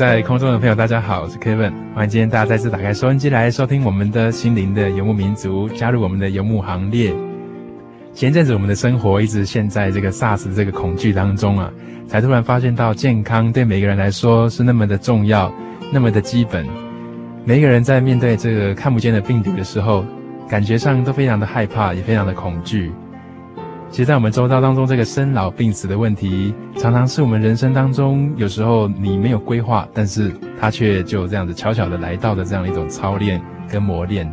在空中的朋友，大家好，我是 Kevin，欢迎今天大家再次打开收音机来收听我们的心灵的游牧民族，加入我们的游牧行列。前阵子我们的生活一直陷在这个 SARS 这个恐惧当中啊，才突然发现到健康对每个人来说是那么的重要，那么的基本。每一个人在面对这个看不见的病毒的时候，感觉上都非常的害怕，也非常的恐惧。其实，在我们周遭当中，这个生老病死的问题，常常是我们人生当中有时候你没有规划，但是它却就这样子悄悄的来到的这样一种操练跟磨练。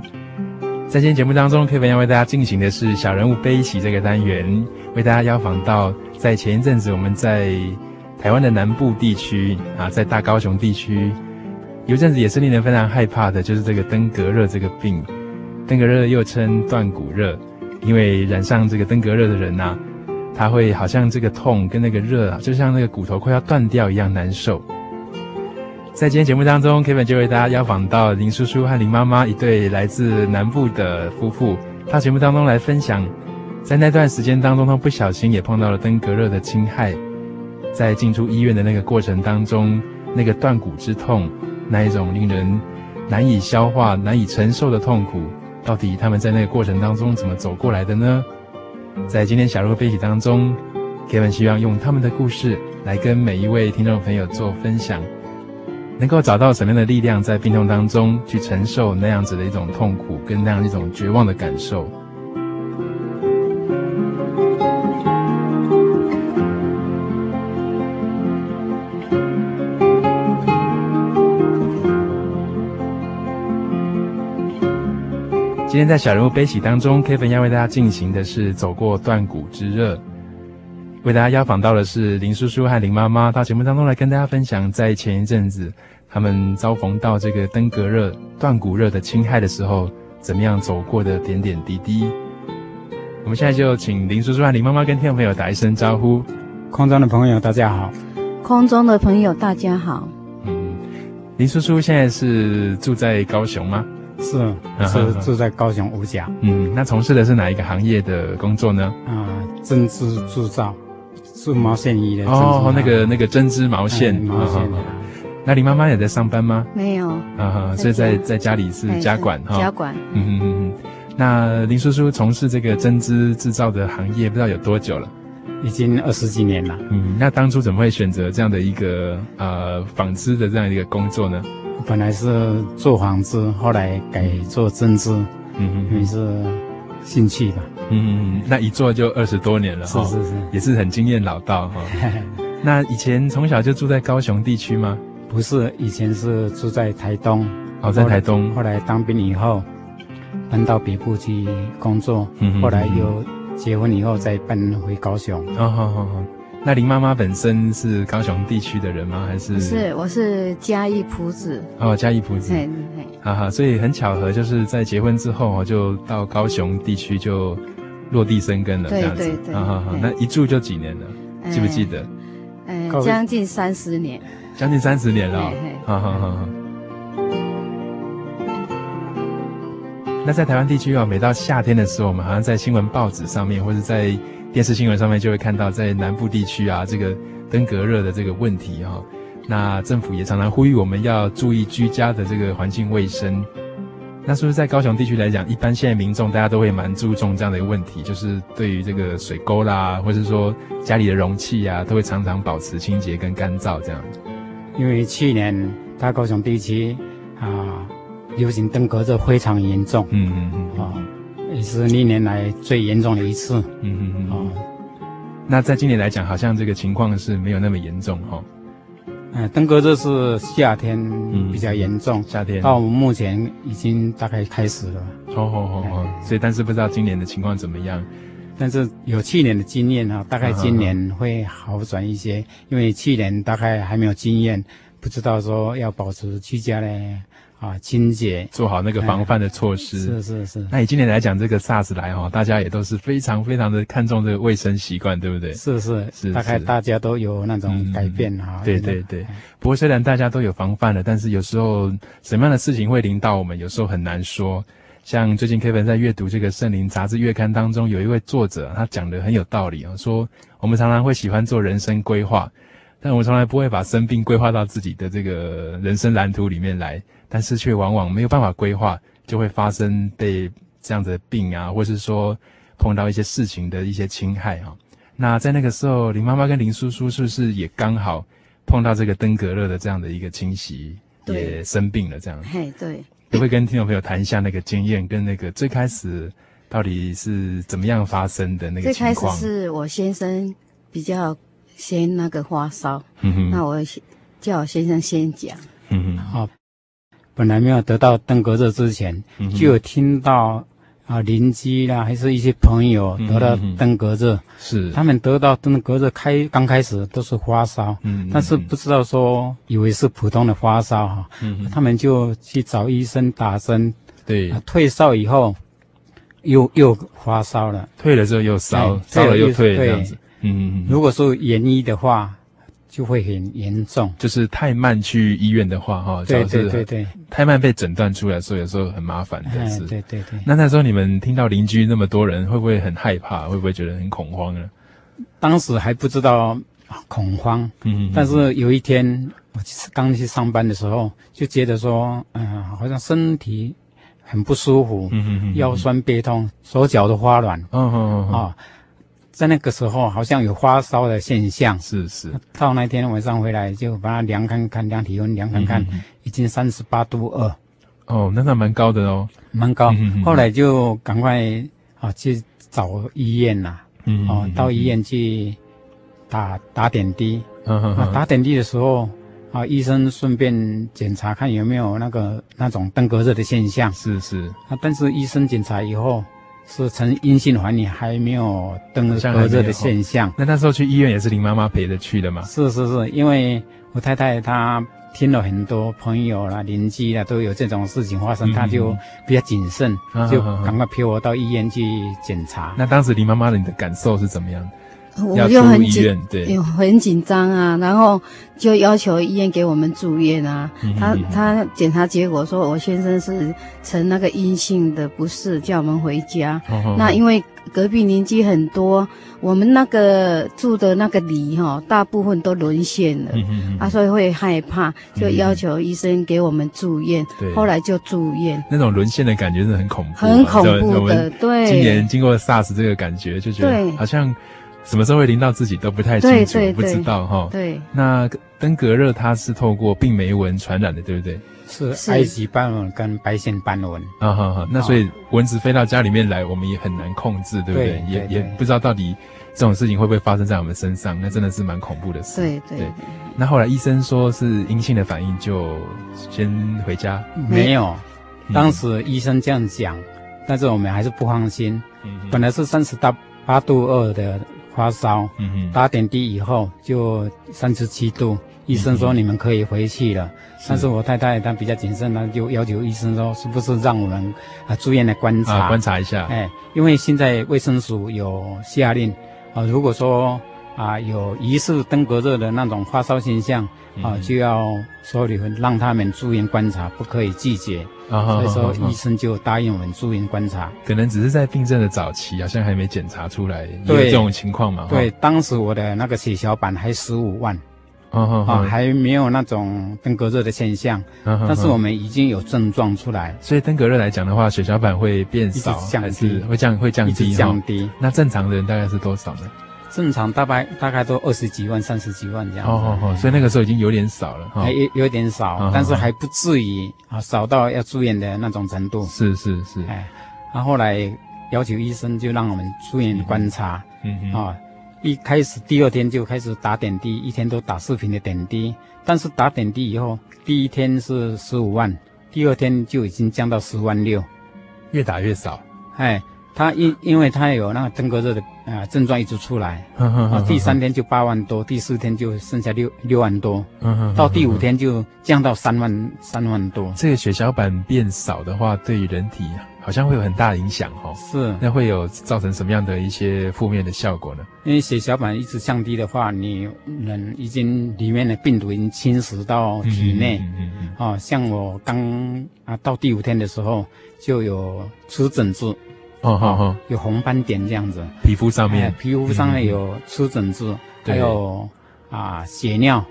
在今天节目当中，Kevin 要为大家进行的是小人物悲喜这个单元，为大家邀访到在前一阵子我们在台湾的南部地区啊，在大高雄地区，有阵子也是令人非常害怕的，就是这个登革热这个病，登革热又称断骨热。因为染上这个登革热的人呐、他会好像这个痛跟那个热啊，就像那个骨头快要断掉一样难受。在今天节目当中，Kevin 就为大家邀访到林叔叔和林妈妈一对来自南部的夫妇，到节目当中来分享，在那段时间当中，他不小心也碰到了登革热的侵害，在进出医院的那个过程当中，那个断骨之痛，那一种令人难以消化、难以承受的痛苦。到底他们在那个过程当中怎么走过来的呢？在今天小人物悲喜当中，Kevin 希望用他们的故事来跟每一位听众朋友做分享，能够找到什么样的力量在病痛当中去承受那样子的一种痛苦跟那样一种绝望的感受。今天在小人物悲喜当中，Kevin 要为大家进行的是走过断骨之热，为大家邀访到的是林叔叔和林妈妈，到节目当中来跟大家分享，在前一阵子他们遭逢到这个登革热、断骨热的侵害的时候，怎么样走过的点点滴滴。我们现在就请林叔叔和林妈妈跟听众朋友打一声招呼。空中的朋友大家好，空中的朋友大家好。嗯，林叔叔现在是住在高雄吗？是是住在高雄五甲，嗯，那从事的是哪一个行业的工作呢？啊，针织制造，做毛线衣的。哦，那个那个针织毛线，毛线。那你妈妈也在上班吗？没有。啊，所以在在家里是家管哈。家管。嗯嗯嗯。那林叔叔从事这个针织制造的行业，不知道有多久了？已经二十几年了。嗯，那当初怎么会选择这样的一个呃纺织的这样一个工作呢？本来是做纺织，后来改做针织，嗯哼，也是兴趣吧，嗯，那一做就二十多年了，是是是，也是很经验老道哈。那以前从小就住在高雄地区吗？不是，以前是住在台东，哦，在台东，后来当兵以后搬到北部去工作，嗯，后来又结婚以后再搬回高雄，好好好好。那林妈妈本身是高雄地区的人吗？还是？是，我是嘉义朴子。哦，嘉义朴子。对对。哈哈，所以很巧合，就是在结婚之后，就到高雄地区就落地生根了，对这样子。对对好好好，那一住就几年了？记不记得？哎，将近三十年。将近三十年了。好好好好。那在台湾地区啊，每到夏天的时候，我们好像在新闻报纸上面，或者在电视新闻上面，就会看到在南部地区啊，这个登革热的这个问题哈。那政府也常常呼吁我们要注意居家的这个环境卫生。那是不是在高雄地区来讲，一般现在民众大家都会蛮注重这样的一个问题，就是对于这个水沟啦，或者说家里的容器啊，都会常常保持清洁跟干燥这样。因为去年大高雄地区啊。流行登革热非常严重，嗯嗯嗯，啊，也是历年来最严重的一次，嗯嗯嗯，哦，那在今年来讲，好像这个情况是没有那么严重哈。嗯，登革热是夏天比较严重，夏天。到目前已经大概开始了。哦哦哦哦，所以但是不知道今年的情况怎么样，但是有去年的经验啊，大概今年会好转一些，因为去年大概还没有经验，不知道说要保持居家嘞。啊，清洁，做好那个防范的措施。是是是。那以今年来讲，这个 SARS 来哈，大家也都是非常非常的看重这个卫生习惯，对不对？是是是。大概大家都有那种改变哈。对对对。不过虽然大家都有防范了，但是有时候什么样的事情会临到我们，有时候很难说。像最近 Kevin 在阅读这个《圣灵》杂志月刊当中，有一位作者，他讲的很有道理啊，说我们常常会喜欢做人生规划，但我们从来不会把生病规划到自己的这个人生蓝图里面来。但是却往往没有办法规划，就会发生被这样的病啊，或是说碰到一些事情的一些侵害哈。那在那个时候，林妈妈跟林叔叔是不是也刚好碰到这个登革热的这样的一个侵袭，也生病了这样？嘿，对。也会跟听众朋友谈一下那个经验，跟那个最开始到底是怎么样发生的那个情况？最开始是我先生比较先那个发烧，嗯哼，那我叫我先生先讲，嗯哼，好。本来没有得到登革热之前，嗯、就有听到啊邻居啦，还是一些朋友得到登革热，嗯、是。他们得到登革热开刚开始都是发烧，嗯，但是不知道说以为是普通的发烧哈，嗯，他们就去找医生打针，对，啊、退烧以后又又发烧了，退了之后又烧，烧了又退，这样子，嗯，如果说延医的话。就会很严重，就是太慢去医院的话，哈，对对对对，太慢被诊断出来，所以有时候很麻烦的是。对对对。那那时候你们听到邻居那么多人，会不会很害怕？会不会觉得很恐慌呢？当时还不知道恐慌，嗯，但是有一天我刚去上班的时候，就觉得说，嗯，好像身体很不舒服，嗯嗯，腰酸背痛，手脚都发软，嗯嗯嗯啊。在那个时候，好像有发烧的现象。是是。到那天晚上回来，就把它量看看，量体温，量看看，嗯、已经三十八度二。哦，那还蛮高的哦。蛮高。嗯、后来就赶快啊去找医院呐。嗯。哦，到医院去打打点滴。嗯嗯。啊，打点滴的时候啊，医生顺便检查看有没有那个那种登革热的现象。是是。啊，但是医生检查以后。是呈阴性环境，还没有登革热的现象。那那时候去医院也是林妈妈陪着去的嘛？是是是，因为我太太她听了很多朋友啦、邻居啦都有这种事情发生，她、嗯、就比较谨慎，嗯、就赶快陪我到医院去检查。那当时林妈妈的你的感受是怎么样？我就很紧，对，很紧张啊，然后就要求医院给我们住院啊。他他检查结果说我先生是呈那个阴性的不是，叫我们回家。那因为隔壁邻居很多，我们那个住的那个里哈，大部分都沦陷了，啊，所以会害怕，就要求医生给我们住院。对、嗯，后来就住院。那种沦陷的感觉是很恐怖，很恐怖的。对，今年经过 SARS 这个感觉，就觉得好像。什么时候会淋到自己都不太清楚，不知道哈。对，那登革热它是透过病媒蚊传染的，对不对？是埃及斑蚊跟白线斑蚊。啊哈哈，那所以蚊子飞到家里面来，我们也很难控制，对不对？也也不知道到底这种事情会不会发生在我们身上，那真的是蛮恐怖的事。对对。那后来医生说是阴性的反应，就先回家。没有，当时医生这样讲，但是我们还是不放心。本来是三十八度二的。发烧，打点滴以后就三十七度，医生说你们可以回去了。但是我太太她比较谨慎，她就要求医生说，是不是让我们啊住院来观察，啊、观察一下？哎，因为现在卫生署有下令啊，如果说啊有疑似登革热的那种发烧现象啊，嗯、就要说你们让他们住院观察，不可以拒绝。啊，所以说医生就答应我们住院观察。可能只是在病症的早期，好像还没检查出来有这种情况嘛？对，当时我的那个血小板还十五万。啊啊还没有那种登革热的现象，但是我们已经有症状出来。所以登革热来讲的话，血小板会变少，还是会降会降低？降低。那正常的人大概是多少呢？正常大概大概都二十几万、三十几万这样。哦哦哦所以那个时候已经有点少了，还有有点少，但是还不至于啊少到要住院的那种程度。是是是。哎，然后来要求医生就让我们住院观察。嗯嗯。啊。一开始第二天就开始打点滴，一天都打四瓶的点滴。但是打点滴以后，第一天是十五万，第二天就已经降到十万六，越打越少。哎，他因因为他有那个登革热的啊、呃、症状一直出来，啊，第三天就八万多，第四天就剩下六六万多，到第五天就降到三万三万多。这个血小板变少的话，对于人体好像会有很大的影响哦，是，那会有造成什么样的一些负面的效果呢？因为血小板一直降低的话，你人已经里面的病毒已经侵蚀到体内，嗯嗯嗯，啊，像我刚啊到第五天的时候就有出疹子，哦哦哦，有红斑点这样子，皮肤上面，皮肤上面有出疹子，还有啊血尿，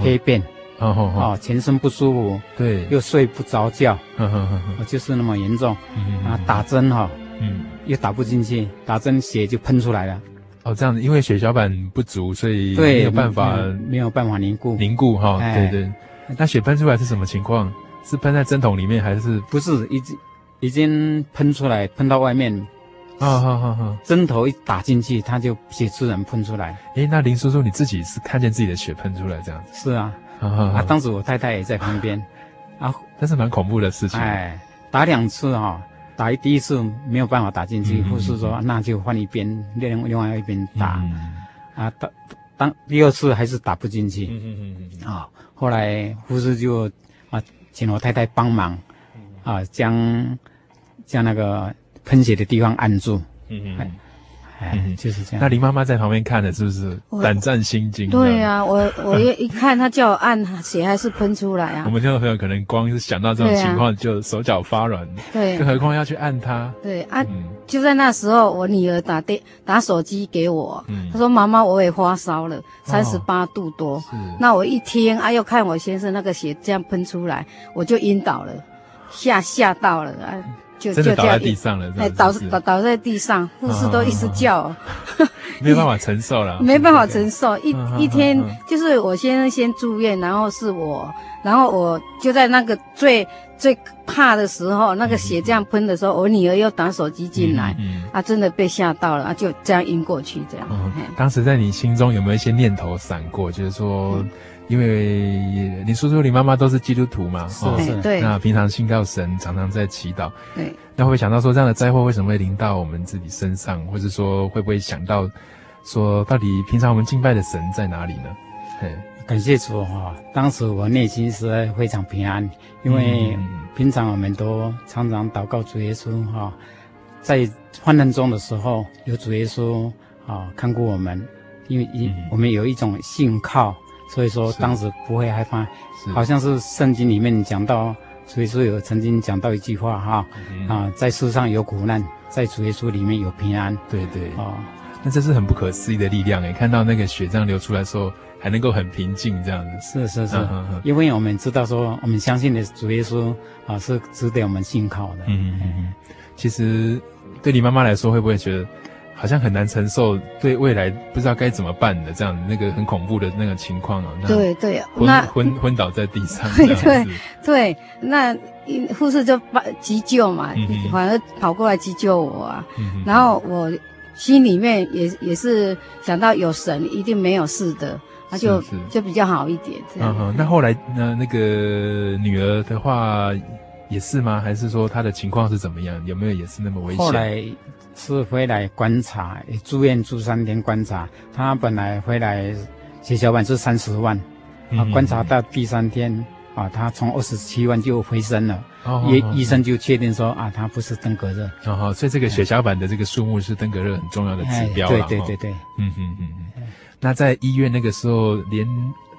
黑便。哦哦哦，全身不舒服，对，又睡不着觉，呵呵呵，就是那么严重，啊，打针哈，嗯，又打不进去，打针血就喷出来了，哦，这样子，因为血小板不足，所以没有办法，没有办法凝固，凝固哈，对对，那血喷出来是什么情况？是喷在针筒里面，还是？不是？已经已经喷出来，喷到外面，啊哈哈哈，针头一打进去，它就血自然喷出来。诶，那林叔叔你自己是看见自己的血喷出来这样子？是啊。啊，当时我太太也在旁边，啊，但是蛮恐怖的事情。哎，打两次哈，打第一次没有办法打进去，护士说那就换一边，另另外一边打。啊，当当第二次还是打不进去。嗯嗯嗯啊，后来护士就啊请我太太帮忙，啊将将那个喷血的地方按住。嗯嗯。哎，就是这样。那林妈妈在旁边看的是不是胆战心惊？对啊，我我一一看他叫我按，血还是喷出来啊。我们听众朋友可能光是想到这种情况就手脚发软，对，更何况要去按它。对啊，就在那时候，我女儿打电打手机给我，她说：“妈妈，我也发烧了，三十八度多。”那我一听，啊，又看我先生那个血这样喷出来，我就晕倒了，吓吓到了啊。就就倒在地上了，哎，倒倒倒在地上，护士都一直叫，没有办法承受了，没办法承受。一一天就是我先先住院，然后是我，然后我就在那个最最怕的时候，那个血这样喷的时候，我女儿又打手机进来，啊，真的被吓到了，啊，就这样晕过去这样。当时在你心中有没有一些念头闪过，就是说？因为你叔叔、你妈妈都是基督徒嘛，是是，对。那平常信靠神，常常在祈祷。对。那会不会想到说，这样的灾祸为什么会临到我们自己身上，或者说会不会想到说，到底平常我们敬拜的神在哪里呢？嘿，感谢主哈！当时我内心是非常平安，因为平常我们都常常祷告主耶稣哈，在患难中的时候有主耶稣啊看顾我们，因为一我们有一种信靠。所以说，当时不会害怕，好像是圣经里面讲到，所以说有曾经讲到一句话哈，啊，在世上有苦难，在主耶稣里面有平安。对对，哦，那这是很不可思议的力量诶，看到那个血这样流出来的时候，还能够很平静这样子。是是是，因为我们知道说，我们相信的主耶稣啊，是值得我们信靠的。嗯嗯嗯，其实对你妈妈来说，会不会觉得？好像很难承受，对未来不知道该怎么办的这样那个很恐怖的那个情况啊。对对，昏那昏昏倒在地上。对对对，那护士就把急救嘛，嗯、反而跑过来急救我啊。嗯、然后我心里面也也是想到有神，一定没有事的，那就，是是就比较好一点这样。嗯、那后来那那个女儿的话也是吗？还是说她的情况是怎么样？有没有也是那么危险？后来。是回来观察，住院住三天观察。他本来回来血小板是三十万，啊，观察到第三天啊，他从二十七万就回升了。哦，医医生就确定说啊，他不是登革热。哦，所以这个血小板的这个数目是登革热很重要的指标。对对对对，嗯嗯嗯嗯。那在医院那个时候，连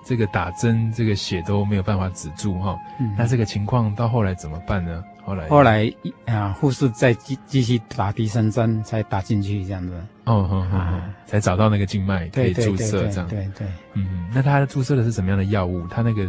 这个打针这个血都没有办法止住哈。那这个情况到后来怎么办呢？后来后来啊，护士再继继续打第三针，才打进去这样子。哦，好好好，才找到那个静脉可以注射这样。对对。嗯，那他注射的是什么样的药物？他那个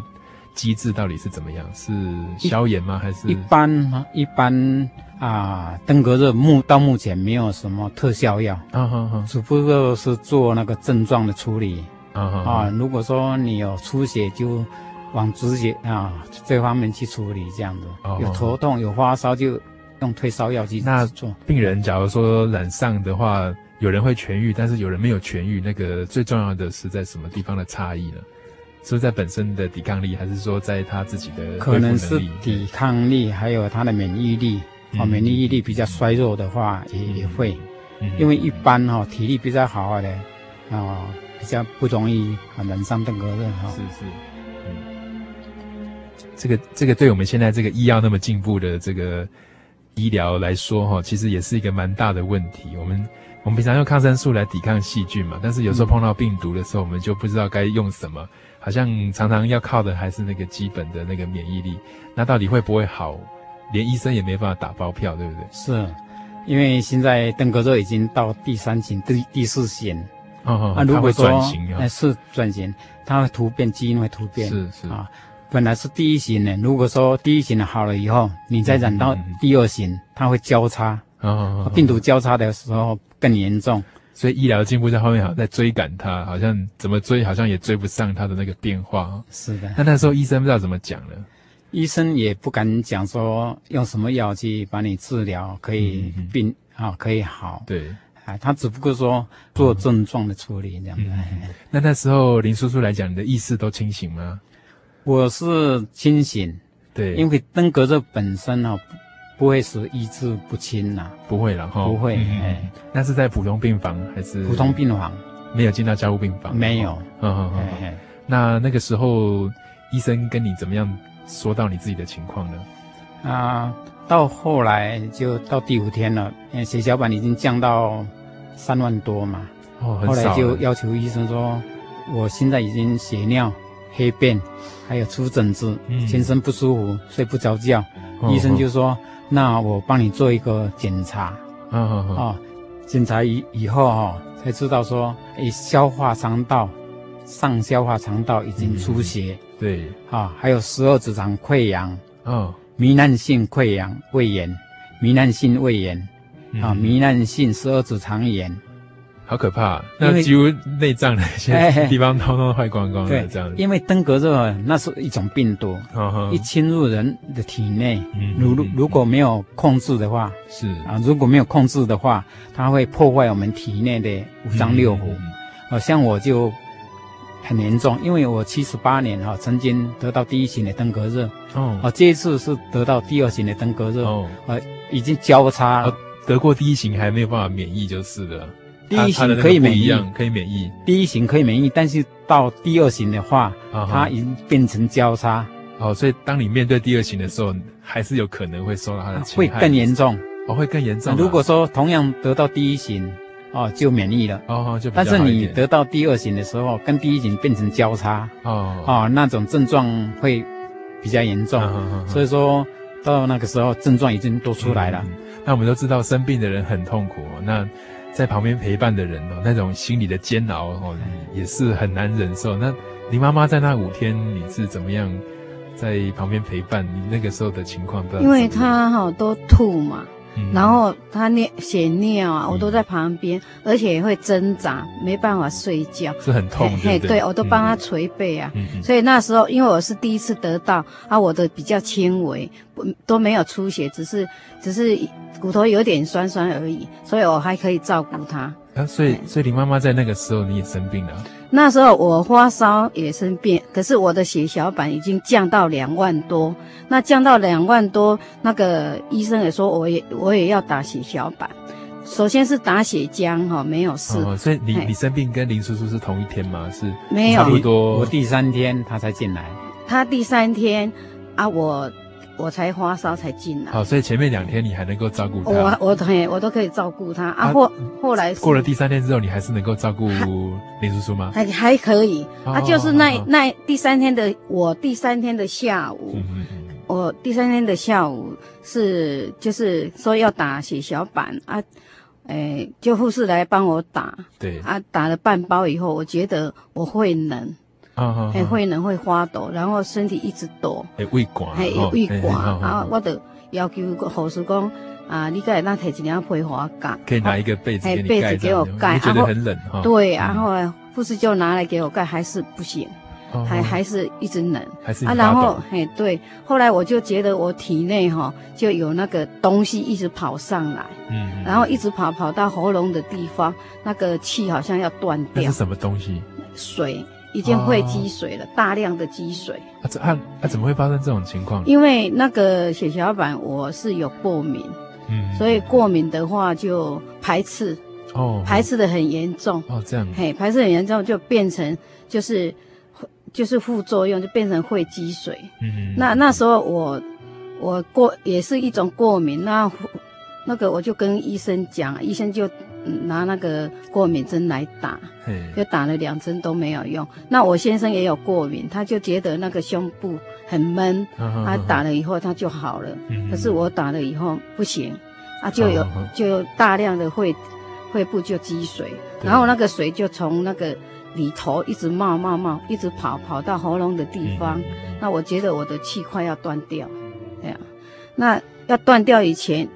机制到底是怎么样？是消炎吗？还是？一般一般啊，登革热目到目前没有什么特效药。啊哈哈。只不过是做那个症状的处理。啊啊。如果说你有出血就。往直接啊这方面去处理，这样子。哦、有头痛有发烧就用退烧药去做。病人假如说染上的话，有人会痊愈，但是有人没有痊愈，那个最重要的是在什么地方的差异呢？是不是在本身的抵抗力，还是说在他自己的？可能是抵抗力，还有他的免疫力。哦，免疫力比较衰弱的话，也也会。嗯、因为一般哈、哦、体力比较好的啊，比较不容易啊染上登革热哈。是是。这个这个对我们现在这个医药那么进步的这个医疗来说，哈，其实也是一个蛮大的问题。我们我们平常用抗生素来抵抗细菌嘛，但是有时候碰到病毒的时候，我们就不知道该用什么，好像常常要靠的还是那个基本的那个免疫力。那到底会不会好？连医生也没办法打包票，对不对？是，因为现在登革热已经到第三型、第第四型。哦哦，那如果说转型，哎，是转型，它会突变，基因会突变，是是啊。本来是第一型的，如果说第一型的好了以后，你再染到第二型，它会交叉，病毒交叉的时候更严重。所以医疗进步在后面，好像在追赶它，好像怎么追，好像也追不上它的那个变化。是的。那那时候医生不知道怎么讲了，医生也不敢讲说用什么药去把你治疗，可以病啊可以好。对，啊，他只不过说做症状的处理这样子。那那时候林叔叔来讲，你的意识都清醒吗？我是清醒，对，因为登革热本身哦，不会使意志不清呐，不会了哈，不会，哎，那是在普通病房还是？普通病房，没有进到加护病房，没有，嗯嗯嗯，那那个时候医生跟你怎么样说到你自己的情况呢？啊，到后来就到第五天了，血小板已经降到三万多嘛，哦，后来就要求医生说，我现在已经血尿。黑便，还有出疹子，全身不舒服，睡不着觉。医生就说：“那我帮你做一个检查。”啊，检查以以后哈，才知道说，诶，消化肠道上消化肠道已经出血。对，啊，还有十二指肠溃疡，哦，糜烂性溃疡胃炎，糜烂性胃炎，啊，糜烂性十二指肠炎。好可怕！那几乎内脏的一些 地方通通坏光光的这样子。因为登革热那是一种病毒，一侵入人的体内，如如果没有控制的话，是。啊，如果没有控制的话，它会破坏我们体内的五脏六腑。好像我就很严重，因为我七十八年哈曾经得到第一型的登革热，哦，这一次是得到第二型的登革热，哦，已经交叉，得过第一型还没有办法免疫就是了。第一型可以免疫，可以免疫。第一型可以免疫，但是到第二型的话，它已经变成交叉。哦，所以当你面对第二型的时候，还是有可能会受到它的侵害。会更严重。哦，会更严重。如果说同样得到第一型，哦，就免疫了。哦，就。但是你得到第二型的时候，跟第一型变成交叉。哦。哦，那种症状会比较严重。所以说到那个时候，症状已经都出来了。那我们都知道，生病的人很痛苦。那。在旁边陪伴的人哦，那种心理的煎熬哦，也是很难忍受。那林妈妈在那五天，你是怎么样在旁边陪伴？你那个时候的情况？因为她哈都吐嘛。然后他尿血尿啊，我都在旁边，而且也会挣扎，没办法睡觉，是很痛。嘿，对，我都帮他捶背啊。所以那时候，因为我是第一次得到啊，我的比较轻微，都没有出血，只是只是骨头有点酸酸而已，所以我还可以照顾他。啊，所以所以你妈妈在那个时候你也生病了。那时候我发烧也生病，可是我的血小板已经降到两万多。那降到两万多，那个医生也说我也我也要打血小板，首先是打血浆哈，没有事。哦，所以你你生病跟林叔叔是同一天吗？是，没有，差不多。我第三天他才进来。他第三天啊，我我才发烧才进来。好，所以前面两天你还能够照顾他。我我嘿，我都可以照顾他啊。后后来过了第三天之后，你还是能够照顾林叔叔吗？还还可以啊，就是那那第三天的我第三天的下午。我第三天的下午是就是说要打血小板啊，诶，就护士来帮我打，对啊，打了半包以后，我觉得我会冷，啊还会冷会发抖，然后身体一直抖，会胃寒，还胃寒，然后我就要求护士讲啊，你该那提一点被我盖，可以拿一个被子给被子给我盖，觉得很冷哈，对，然后护士就拿来给我盖，还是不行。还还是一直冷，还是啊，然后嘿对，后来我就觉得我体内哈就有那个东西一直跑上来，嗯，然后一直跑跑到喉咙的地方，那个气好像要断掉。那是什么东西？水已经会积水了，大量的积水。啊，怎啊啊怎么会发生这种情况？因为那个血小板我是有过敏，嗯，所以过敏的话就排斥，哦，排斥的很严重。哦，这样，嘿，排斥很严重就变成就是。就是副作用，就变成会积水。嗯，那那时候我我过也是一种过敏，那那个我就跟医生讲，医生就拿那个过敏针来打，嘿就打了两针都没有用。那我先生也有过敏，他就觉得那个胸部很闷，他打了以后他就好了。可是我打了以后不行，啊就有、就有大量的会会部就积水，然后那个水就从那个。里头一直冒冒冒，一直跑跑到喉咙的地方，嗯、那我觉得我的气快要断掉，这样，那要断掉以前，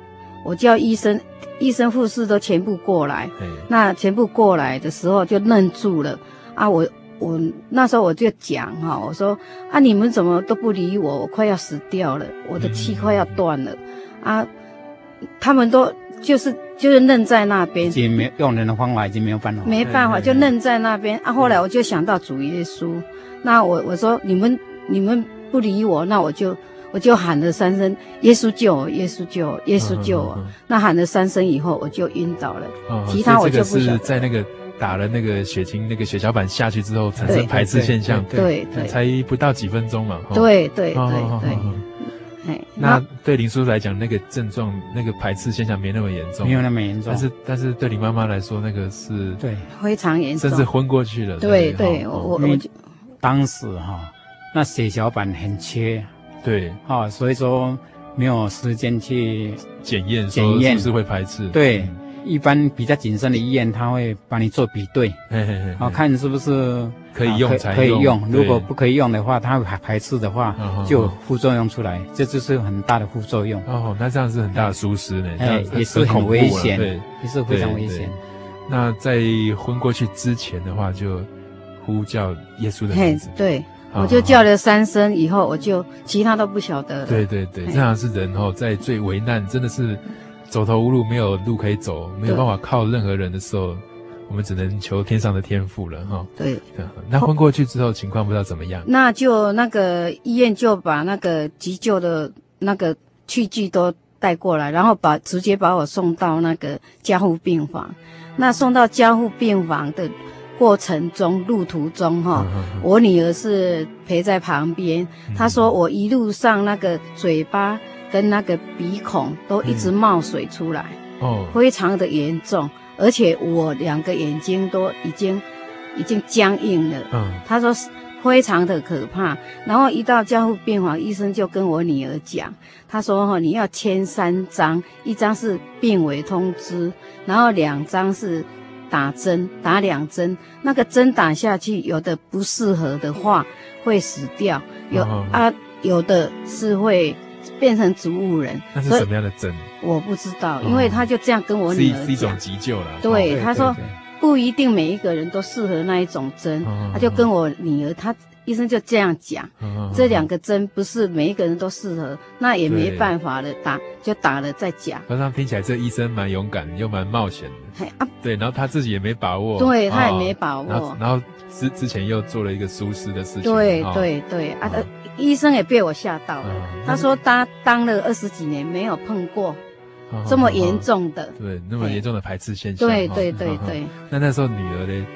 我叫医生、医生、护士都全部过来，嗯、那全部过来的时候就愣住了啊！我我那时候我就讲哈，我说啊，你们怎么都不理我？我快要死掉了，我的气快要断了、嗯、啊！他们都。就是就是愣在那边，已经没用人的方法，已经没有办法，没办法就愣在那边啊。后来我就想到主耶稣，那我我说你们你们不理我，那我就我就喊了三声耶稣救我，耶稣救我，耶稣救我。那喊了三声以后，我就晕倒了。其他我就不晓得。在那个打了那个血清那个血小板下去之后产生排斥现象，对对，才不到几分钟嘛。对对对对。那对林叔叔来讲，那个症状，那个排斥现象没那么严重，没有那么严重。但是，但是对林妈妈来说，那个是对非常严重，甚至昏过去了。对对，我我当时哈，那血小板很缺，对啊，所以说没有时间去检验，检验是不是会排斥？对。一般比较谨慎的医院，他会帮你做比对，好看是不是可以用才可以用。如果不可以用的话，它会排斥的话，就副作用出来，这就是很大的副作用。哦，那这样是很大的疏失呢，哎，也是很危险，对，也是非常危险。那在昏过去之前的话，就呼叫耶稣的名字。对，我就叫了三声，以后我就其他都不晓得了。对对对，这样是人哦，在最危难，真的是。走投无路，没有路可以走，没有办法靠任何人的时候，我们只能求天上的天赋了哈。对，那昏过去之后，情况不知道怎么样。那就那个医院就把那个急救的那个器具都带过来，然后把直接把我送到那个加护病房。那送到加护病房的过程中，路途中哈，嗯、我女儿是陪在旁边。她说我一路上那个嘴巴。跟那个鼻孔都一直冒水出来，哦，非常的严重，而且我两个眼睛都已经已经僵硬了。嗯，她说非常的可怕。然后一到加护病房，医生就跟我女儿讲，他说哈，你要签三张，一张是病危通知，然后两张是打针，打两针，那个针打下去，有的不适合的话会死掉，有啊，有的是会。变成植物人，那是什么样的针？我不知道，因为他就这样跟我女儿讲，是一种急救了。对，他说不一定每一个人都适合那一种针，他就跟我女儿，他医生就这样讲，这两个针不是每一个人都适合，那也没办法了，打就打了再讲。刚刚听起来这医生蛮勇敢又蛮冒险的。啊，对，然后他自己也没把握，对他也没把握，然后之之前又做了一个疏失的事情。对对对啊。医生也被我吓到了，他说他当了二十几年没有碰过，这么严重的，对，那么严重的排斥现象。对对对对。那那时候女儿呢，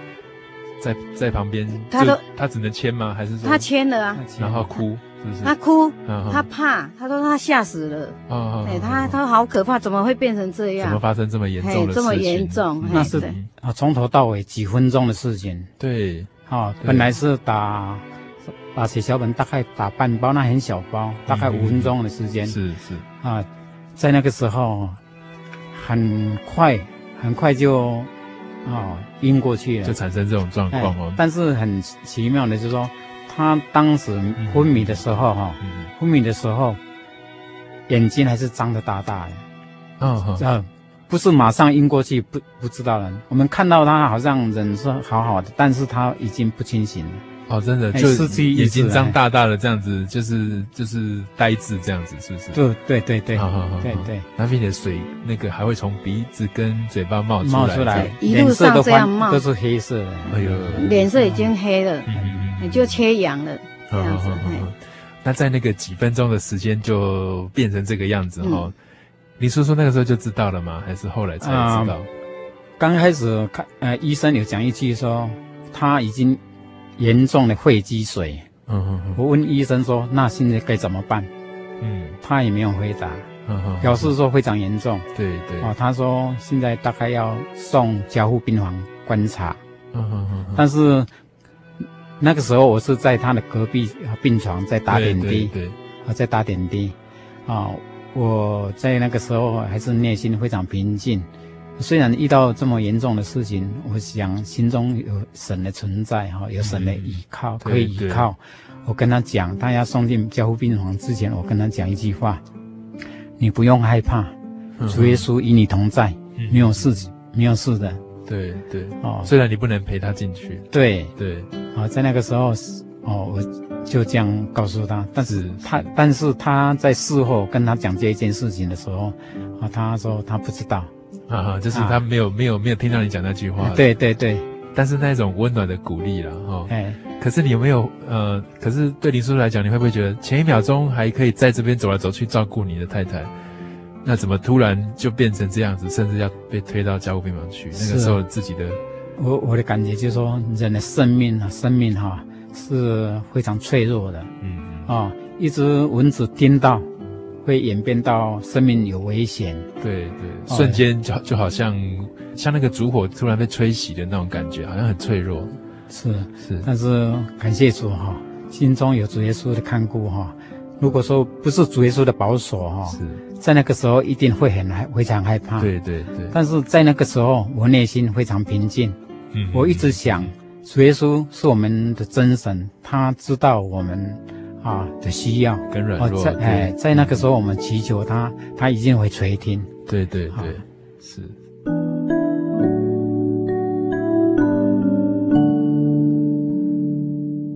在在旁边，他都他只能签吗？还是说他签了啊？然后哭，是不是？他哭，他怕，他说他吓死了。哦哦。她她好可怕，怎么会变成这样？怎么发生这么严重的事情？这么严重？那是啊，从头到尾几分钟的事情。对。啊，本来是打。打血小板大概打半包，那很小包，大概五分钟的时间。是是啊，在那个时候，很快很快就啊晕过去了，就产生这种状况哦。但是很奇妙的，就是说他当时昏迷的时候哈，昏迷的时候眼睛还是张得大大的。嗯嗯，不是马上晕过去，不不知道了。我们看到他好像人是好好的，但是他已经不清醒了。哦，真的，就眼睛张大大的这样子，就是就是呆滞这样子，是不是？对对对对，好好好，对对。那并且水那个还会从鼻子跟嘴巴冒出来，冒出来，一路上这样冒，都是黑色的。哎呦，脸色已经黑了，你就缺氧了，这样子。那在那个几分钟的时间就变成这个样子哈？你叔叔那个时候就知道了吗？还是后来才知道？刚开始看，呃，医生有讲一句说他已经。严重的肺积水，嗯嗯嗯，我问医生说：“那现在该怎么办？”嗯，他也没有回答，嗯嗯，表示说非常严重。对对，哦，他说现在大概要送加护病房观察，嗯嗯嗯，但是那个时候我是在他的隔壁病床在打点滴，对，啊，在打点滴，啊，我在那个时候还是内心非常平静。虽然遇到这么严重的事情，我想心中有神的存在哈，有神的依靠可以依靠。我跟他讲，他要送进交护病房之前，我跟他讲一句话：你不用害怕，主耶稣与你同在，没有事，没有事的。对对。哦，虽然你不能陪他进去，对。对。啊，在那个时候哦，我就这样告诉他，但是他但是他在事后跟他讲这一件事情的时候啊，他说他不知道。啊哈，就是他没有、啊、没有没有听到你讲那句话，对对对，但是那种温暖的鼓励了哈。哎，可是你有没有呃，可是对林叔叔来讲，你会不会觉得前一秒钟还可以在这边走来走去照顾你的太太，那怎么突然就变成这样子，甚至要被推到加护病房去？那个时候自己的，我我的感觉就是说，人的生命啊，生命哈、啊、是非常脆弱的，嗯啊，一只蚊子叮到。会演变到生命有危险，对对，瞬间就就好像像那个烛火突然被吹熄的那种感觉，好像很脆弱。是是，但是感谢主哈，心中有主耶稣的看顾哈。如果说不是主耶稣的保守哈，是在那个时候一定会很害非常害怕。对对对，但是在那个时候我内心非常平静。嗯，我一直想，主耶稣是我们的真神，他知道我们。啊的需要跟软弱，在哎，在那个时候我们祈求他，他一定会垂听。对对对，是。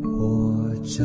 我这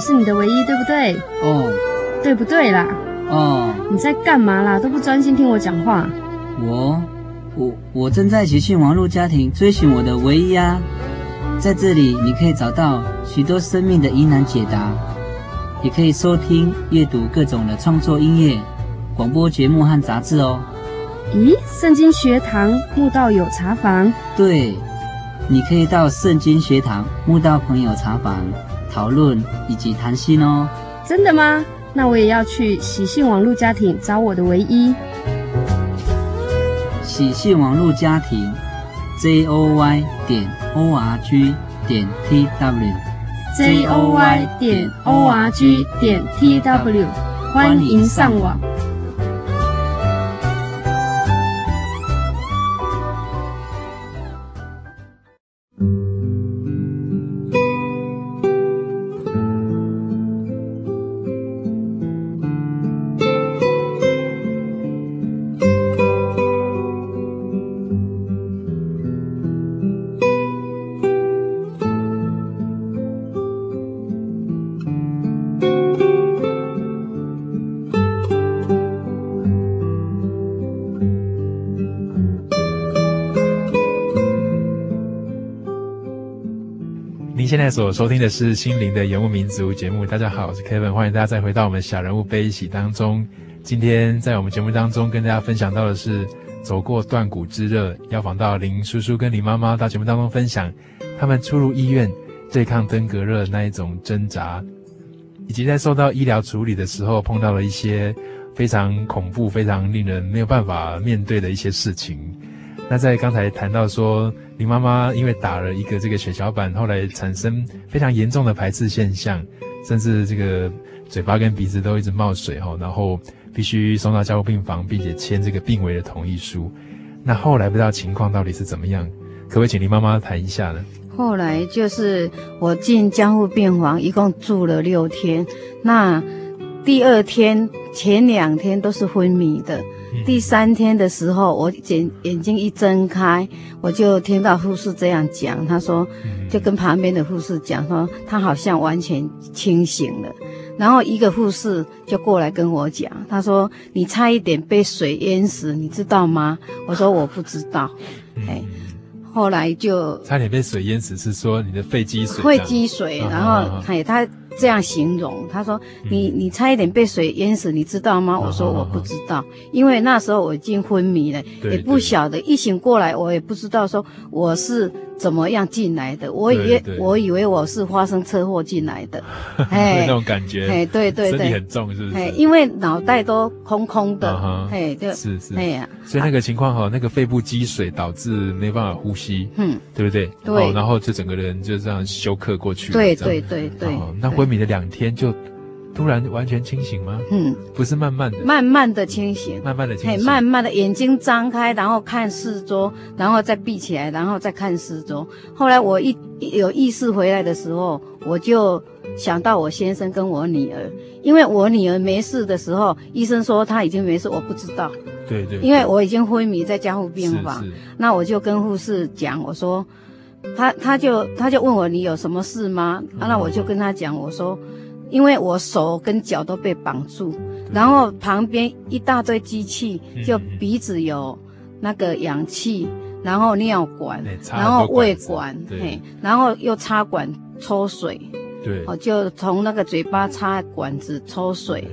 是你的唯一，对不对？哦，对不对啦？哦，你在干嘛啦？都不专心听我讲话。我，我，我正在喜讯忙碌家庭追寻我的唯一啊！在这里，你可以找到许多生命的疑难解答，也可以收听、阅读各种的创作音乐、广播节目和杂志哦。咦，圣经学堂慕道友茶房？对，你可以到圣经学堂慕道朋友茶房。讨论以及谈心哦，真的吗？那我也要去喜信网络家庭找我的唯一。喜信网络家庭，j o y 点 o r g 点 t w，j o y 点 o r g 点 t w，欢迎上网。所收听的是《心灵的游牧民族》节目。大家好，我是 Kevin，欢迎大家再回到我们小人物悲喜当中。今天在我们节目当中跟大家分享到的是走过断骨之热，要访到林叔叔跟林妈妈到节目当中分享他们出入医院对抗登革热那一种挣扎，以及在受到医疗处理的时候碰到了一些非常恐怖、非常令人没有办法面对的一些事情。那在刚才谈到说，林妈妈因为打了一个这个血小板，后来产生非常严重的排斥现象，甚至这个嘴巴跟鼻子都一直冒水哈，然后必须送到加护病房，并且签这个病危的同意书。那后来不知道情况到底是怎么样，可不可以请林妈妈谈一下呢？后来就是我进加护病房，一共住了六天。那第二天前两天都是昏迷的。第三天的时候，我眼眼睛一睁开，我就听到护士这样讲，他说，就跟旁边的护士讲说，他好像完全清醒了。然后一个护士就过来跟我讲，他说，你差一点被水淹死，你知道吗？我说我不知道。哎，后来就差点被水淹死，是说你的肺积水？肺积水，然后哎他。这样形容，他说：“你你差一点被水淹死，你知道吗？”我说：“我不知道，因为那时候我已经昏迷了，也不晓得。一醒过来，我也不知道说我是。”怎么样进来的？我以为我以为我是发生车祸进来的，哎，那种感觉，哎，对对对，身体很重是不是？哎，因为脑袋都空空的，哎，就是是，哎呀，所以那个情况哈，那个肺部积水导致没办法呼吸，嗯，对不对？对，然后就整个人就这样休克过去，对对对对，那昏迷的两天就。突然完全清醒吗？嗯，不是慢慢的，慢慢的清醒，慢慢的清醒，慢慢的眼睛张开，然后看四周，然后再闭起来，然后再看四周。后来我一有意识回来的时候，我就想到我先生跟我女儿，因为我女儿没事的时候，医生说她已经没事，我不知道。对对，对。因为我已经昏迷在加护病房，那我就跟护士讲，我说，他他就他就问我你有什么事吗？啊，那我就跟他讲，我说。因为我手跟脚都被绑住，然后旁边一大堆机器，就鼻子有那个氧气，然后尿管，然后胃管，嘿，然后又插管抽水，对，哦，就从那个嘴巴插管子抽水。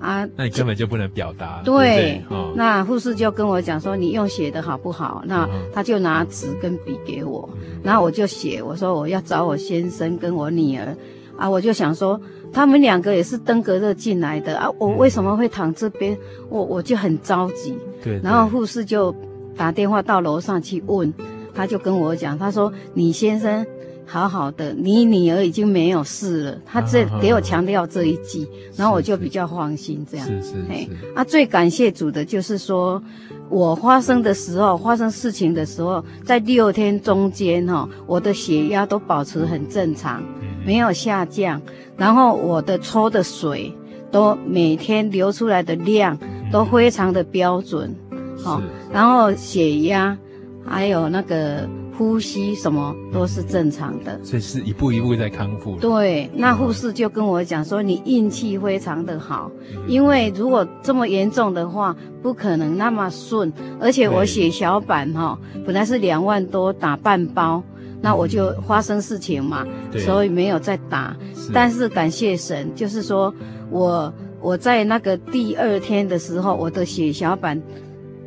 啊，那你根本就不能表达。对，那护士就跟我讲说，你用写的好不好？那他就拿纸跟笔给我，嗯、然后我就写，我说我要找我先生跟我女儿。啊，我就想说，他们两个也是登革热进来的啊，我为什么会躺这边？我我就很着急。对，对。然后护士就打电话到楼上去问，他就跟我讲，他说你先生。好好的，你女儿已经没有事了。他这给我强调这一句，然后我就比较放心。这样是是是。啊，最感谢主的就是说，我发生的时候，发生事情的时候，在六天中间哈，我的血压都保持很正常，没有下降。然后我的抽的水都每天流出来的量都非常的标准，好，然后血压还有那个。呼吸什么都是正常的，所以是一步一步在康复。对，那护士就跟我讲说，你运气非常的好，因为如果这么严重的话，不可能那么顺。而且我血小板哈，本来是两万多，打半包，那我就发生事情嘛，所以没有再打。但是感谢神，就是说我我在那个第二天的时候，我的血小板，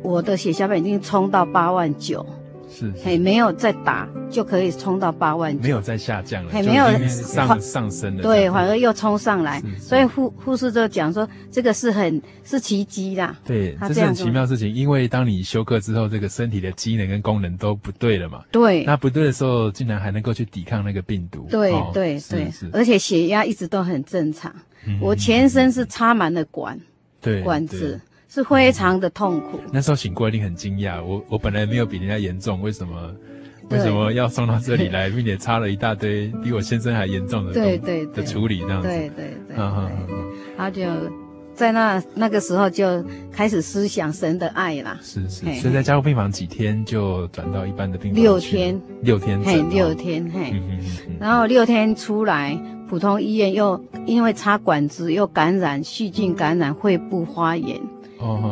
我的血小板已经冲到八万九。是，嘿，没有再打就可以冲到八万，没有再下降了，嘿，没有上上升了，对，反而又冲上来，所以护护士就讲说这个是很是奇迹啦，对，这是很奇妙的事情，因为当你休克之后，这个身体的机能跟功能都不对了嘛，对，那不对的时候，竟然还能够去抵抗那个病毒，对对对，而且血压一直都很正常，我全身是插满了管，对，管子。是非常的痛苦。那时候醒过来，一定很惊讶。我我本来没有比人家严重，为什么为什么要送到这里来，并且插了一大堆比我先生还严重的对对的处理这样子。对对对。他就在那那个时候就开始思想神的爱啦。是是。所以在加护病房几天就转到一般的病房。六天。六天。嘿，六天嘿。然后六天出来，普通医院又因为插管子又感染细菌感染，肺部发炎。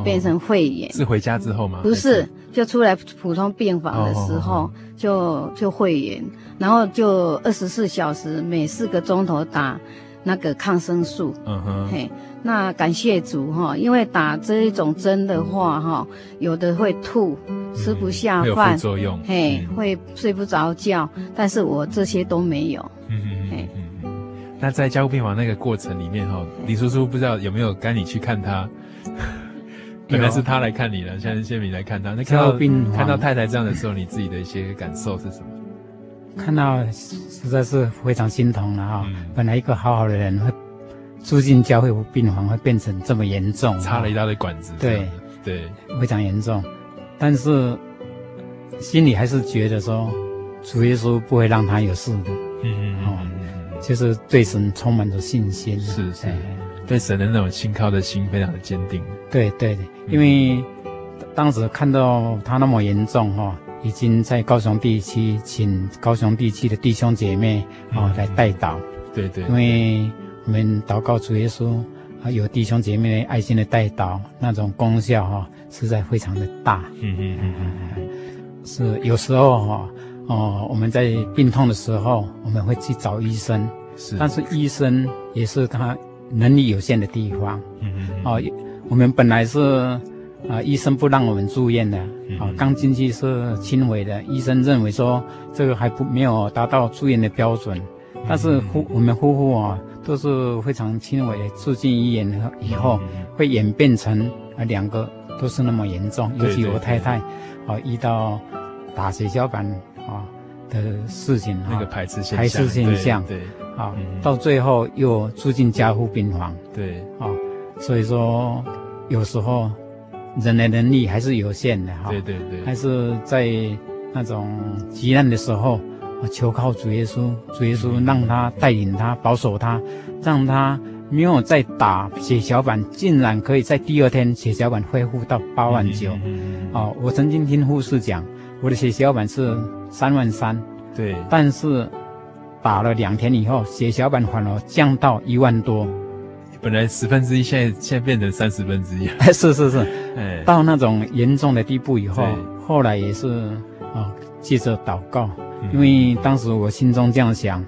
变成肺炎是回家之后吗？不是，就出来普通病房的时候就就肺炎，然后就二十四小时每四个钟头打那个抗生素。嗯哼，嘿，那感谢主哈，因为打这一种针的话哈，有的会吐，吃不下饭，副作用，嘿，会睡不着觉，但是我这些都没有。嗯嗯嗯嗯。那在加护病房那个过程里面哈，李叔叔不知道有没有赶你去看他？原来是他来看你了，现在是谢敏来看他。那看到病看到太太这样的时候，你自己的一些感受是什么？看到实在是非常心疼了哈。本来一个好好的人，会住进教会病房，会变成这么严重，插了一大堆管子。对对，非常严重。但是心里还是觉得说，主耶稣不会让他有事的。嗯嗯哦，就是对神充满着信心。是是。对神的那种信靠的心非常的坚定。对对，因为当时看到他那么严重哈，已经在高雄地区请高雄地区的弟兄姐妹啊来代祷。对对。因为我们祷告主耶稣啊，有弟兄姐妹爱心的代祷，那种功效哈实在非常的大。嗯嗯嗯嗯。是有时候哈哦，我们在病痛的时候，我们会去找医生。是。但是医生也是他。能力有限的地方，嗯嗯，哦，我们本来是啊，医生不让我们住院的，啊，刚进去是轻微的，医生认为说这个还不没有达到住院的标准，但是夫我们夫妇啊都是非常轻微的，住进医院以后会演变成啊两个都是那么严重，尤其我太太啊遇到打血小板啊的事情，那个排斥现象，排斥现象，对。啊，到最后又住进加护病房。对，啊，所以说有时候人的能力还是有限的哈。对对对，还是在那种急难的时候，求靠主耶稣，主耶稣让他带领他，保守他，让他没有再打血小板，竟然可以在第二天血小板恢复到八万九。啊，我曾经听护士讲，我的血小板是三万三。对，但是。打了两天以后，血小板反而降到一万多，本来十分之一，现在现在变成三十分之一。是是是，哎，到那种严重的地步以后，后来也是啊，接着祷告，因为当时我心中这样想，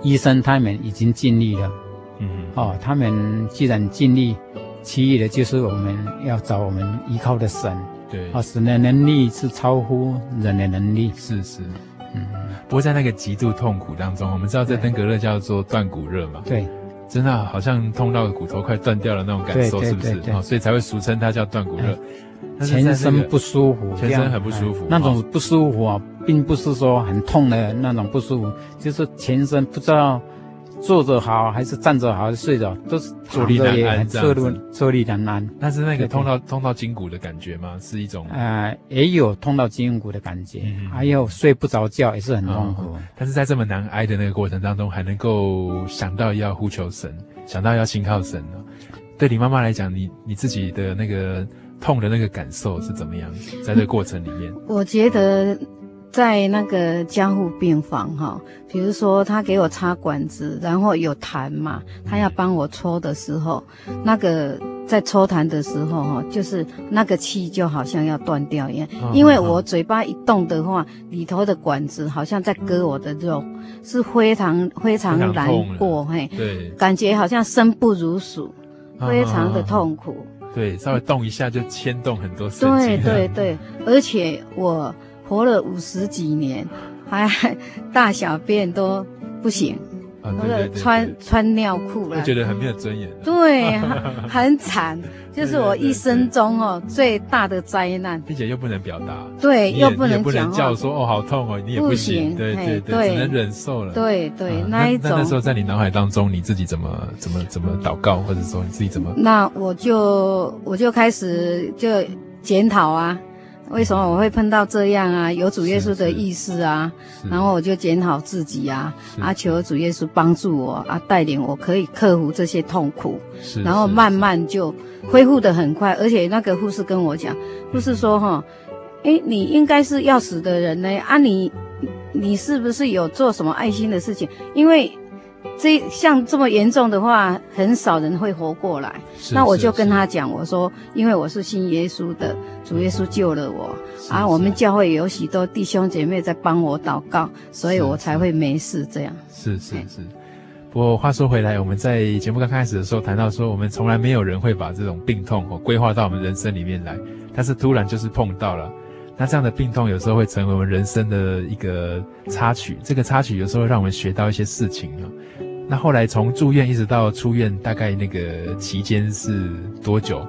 医生他们已经尽力了，嗯，哦，他们既然尽力，其余的就是我们要找我们依靠的神，对，啊，神的能力是超乎人的能力，是是。嗯，不过在那个极度痛苦当中，我们知道在登革热叫做断骨热嘛，对，真的好像痛到骨头快断掉了那种感受，是不是？哦，所以才会俗称它叫断骨热。全身不舒服，全身很不舒服，那种不舒服啊，并不是说很痛的那种不舒服，就是全身不知道。坐着好还是站着好还是睡着，都是坐立难安这样子。坐立难安，那是那个痛到痛到筋骨的感觉吗？是一种呃，也有痛到筋骨的感觉，还有睡不着觉也是很痛苦。但是在这么难挨的那个过程当中，还能够想到要呼求神，想到要信靠神呢？对你妈妈来讲，你你自己的那个痛的那个感受是怎么样？在这个过程里面，我觉得。在那个加护病房哈，比如说他给我插管子，然后有痰嘛，他要帮我抽的时候，那个在抽痰的时候哈，就是那个气就好像要断掉一样，因为我嘴巴一动的话，里头的管子好像在割我的肉，是非常非常难过嘿，对，感觉好像生不如死，非常的痛苦。对，稍微动一下就牵动很多神经。对对对，而且我。活了五十几年，还大小便都不行，啊、对对对对穿穿尿裤了，觉得很没有尊严。对，很惨，就是我一生中哦最大的灾难，并且又不能表达，对，又不能讲，也不能叫说哦好痛哦，你也不行，不行对对对，对，只能忍受了。对对，那一种。那那时候在你脑海当中，你自己怎么怎么怎么祷告，或者说你自己怎么？那我就我就开始就检讨啊。为什么我会碰到这样啊？有主耶稣的意思啊，然后我就检讨自己啊，啊，求主耶稣帮助我啊，带领我可以克服这些痛苦，然后慢慢就恢复得很快。而且那个护士跟我讲，护士说哈，诶，你应该是要死的人呢，啊你，你你是不是有做什么爱心的事情？因为。这像这么严重的话，很少人会活过来。那我就跟他讲，我说，因为我是信耶稣的，主耶稣救了我，啊，我们教会有许多弟兄姐妹在帮我祷告，所以我才会没事这样。是是是。不过话说回来，我们在节目刚开始的时候谈到说，我们从来没有人会把这种病痛规划到我们人生里面来，但是突然就是碰到了。那这样的病痛有时候会成为我们人生的一个插曲，这个插曲有时候会让我们学到一些事情啊。那后来从住院一直到出院，大概那个期间是多久？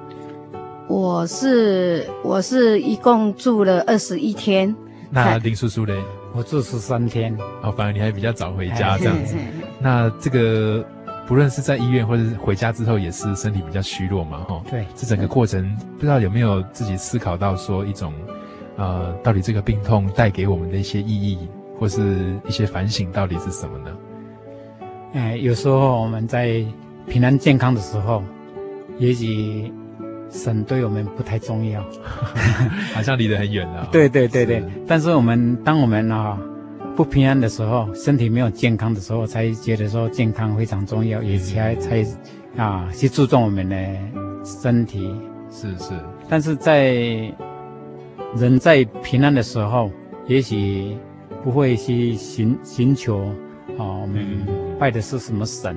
我是我是一共住了二十一天。那林叔叔嘞？我住十三天。哦，反而你还比较早回家这样子。那这个不论是在医院或者是回家之后，也是身体比较虚弱嘛，哈。对。这整个过程不知道有没有自己思考到说一种，呃，到底这个病痛带给我们的一些意义，或是一些反省，到底是什么呢？哎，有时候我们在平安健康的时候，也许神对我们不太重要，好像离得很远了。对对对对，但是我们当我们啊不平安的时候，身体没有健康的时候，才觉得说健康非常重要，也才才啊去注重我们的身体。是是，但是在人在平安的时候，也许不会去寻寻求。哦，我们拜的是什么神？